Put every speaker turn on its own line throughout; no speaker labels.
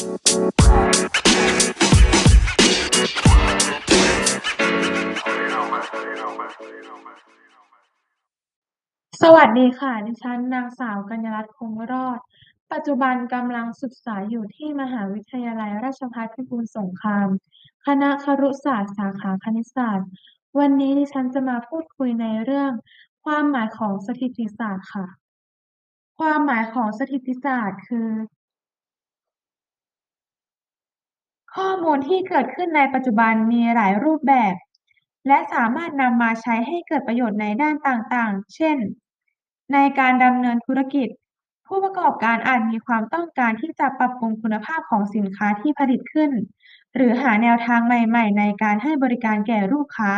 สวัสดีค่ะ ดิฉันนางสาวกัญญรัตน์ คงรอด ปัจจุบันกำลังศึกษาอยู่ที่มหาวิทยาลัยราชภัฏพิบูลสงคราม คณะครุศาสตร์สาขาคณิตศาสตร์ วันนี้ดิฉันจะมาพูดคุยในเรื่อง ความหมายของสถิติศาสตร์ค่ะ ความหมายของสถิติศาสตร์คือ ข้อมูลที่เกิดขึ้นในปัจจุบันมีหลายรูปแบบ และสามารถนำมาใช้ให้เกิดประโยชน์ในด้านต่างๆ เช่น ในการดำเนินธุรกิจ ผู้ประกอบการอาจมีความต้องการที่จะปรับปรุงคุณภาพของสินค้าที่ผลิตขึ้น หรือหาแนวทางใหม่ๆ ในการให้บริการแก่ลูกค้า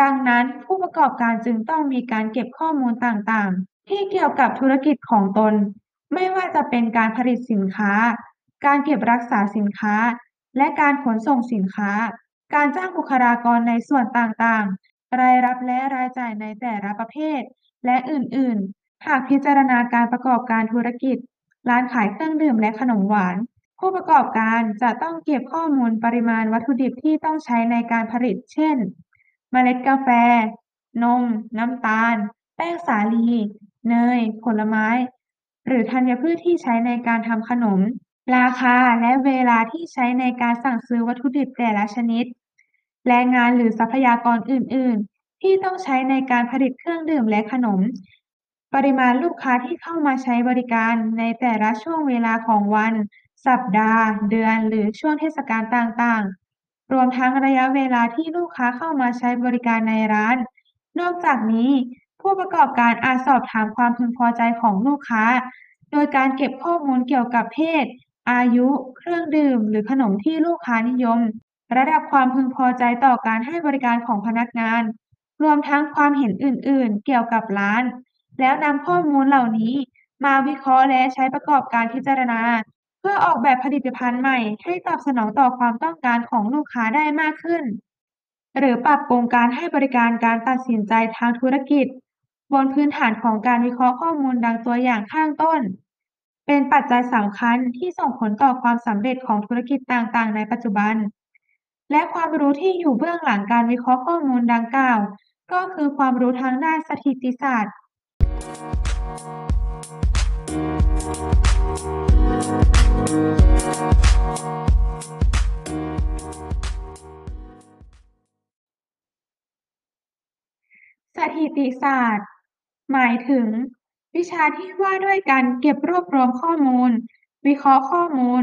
ดังนั้นผู้ประกอบการจึงต้องมีการเก็บข้อมูลต่างๆ ที่เกี่ยวกับธุรกิจของตน ไม่ว่าจะเป็นการผลิตสินค้า การเก็บรักษาสินค้า และการขนส่งสินค้า การจ้างบุคลากรในส่วนต่างๆ รายรับและรายจ่ายในแต่ละประเภท และอื่นๆ หากพิจารณาการประกอบการธุรกิจ ร้านขายเครื่องดื่มและขนมหวาน ผู้ประกอบการจะต้องเก็บข้อมูลปริมาณวัตถุดิบที่ต้องใช้ในการผลิต เช่น เมล็ดกาแฟ นม น้ำตาล แป้งสาลี เนย ผลไม้ หรือธัญพืชที่ใช้ในการทำขนม ราคาและเวลาที่ใช้ในการสั่งซื้อวัตถุดิบแต่ละชนิด แรงงานหรือทรัพยากรอื่น ๆ ที่ต้องใช้ในการผลิตเครื่องดื่มและขนม ปริมาณลูกค้าที่เข้ามาใช้บริการในแต่ละช่วงเวลาของวัน สัปดาห์ เดือน หรือช่วงเทศกาลต่าง ๆ รวมทั้งระยะเวลาที่ลูกค้าเข้ามาใช้บริการในร้าน นอกจากนี้ ผู้ประกอบการอาจสอบถามความพึงพอใจของลูกค้า โดยการเก็บข้อมูลเกี่ยวกับเพศ อายุ เครื่องดื่ม หรือขนมที่ลูกค้านิยม ระดับความพึงพอใจต่อการให้บริการของพนักงาน รวมทั้งความเห็นอื่น ๆ เกี่ยวกับร้าน แล้วนำข้อมูลเหล่านี้มาวิเคราะห์และใช้ประกอบการพิจารณา เพื่อออกแบบผลิตภัณฑ์ใหม่ให้ตอบสนองต่อความต้องการของลูกค้าได้มากขึ้น หรือปรับปรุงการให้บริการการตัดสินใจทางธุรกิจ บนพื้นฐานของการวิเคราะห์ข้อมูลดังตัวอย่างข้างต้น เป็นปัจจัยสำคัญที่ส่งผลต่อความสำเร็จของธุรกิจต่าง ๆ ในปัจจุบัน และความรู้ที่อยู่เบื้องหลังการวิเคราะห์ข้อมูลดังกล่าว ก็คือความรู้ทางด้านสถิติศาสตร์ สถิติศาสตร์ หมายถึง วิชาที่ว่าด้วยการเก็บรวบรวมข้อมูล วิเคราะห์ข้อมูล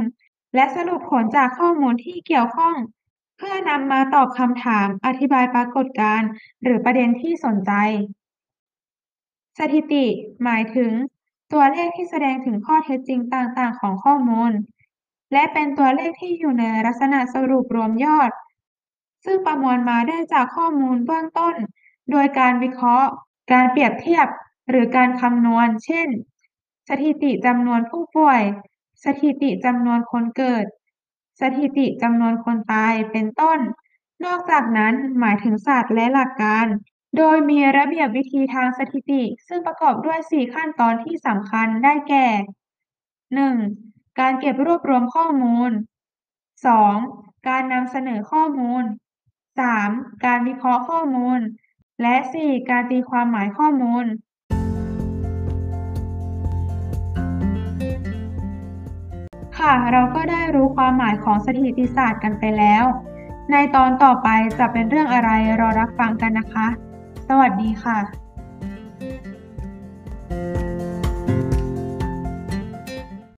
และสรุปผลจากข้อมูลที่เกี่ยวข้อง เพื่อนำมาตอบคำถาม อธิบายปรากฏการณ์ หรือประเด็นที่สนใจ สถิติ หมายถึง ตัวเลขที่แสดงถึงข้อเท็จจริงต่างๆ ของข้อมูล และเป็นตัวเลขที่อยู่ในลักษณะสรุปรวมยอด ซึ่งประมวลมาได้จากข้อมูลเบื้องต้น โดยการวิเคราะห์ การเปรียบเทียบ หรือการคำนวณ เช่น สถิติจำนวนผู้ป่วย สถิติจำนวนคนเกิด สถิติจำนวนคนตาย เป็นต้น นอกจากนั้นหมายถึงศาสตร์และหลักการ โดยมีระเบียบวิธีทางสถิติ ซึ่งประกอบด้วย 4 ขั้นตอนที่สำคัญได้แก่ 1. การเก็บรวบรวมข้อมูล 2. การนำเสนอข้อมูล 3. การวิเคราะห์ข้อมูล และ 4. การตีความหมายข้อมูล ค่ะ เราก็ได้รู้ความหมายของสถิติศาสตร์กันไปแล้ว ในตอนต่อไปจะเป็นเรื่องอะไรรอรับฟังกันนะคะ สวัสดีค่ะ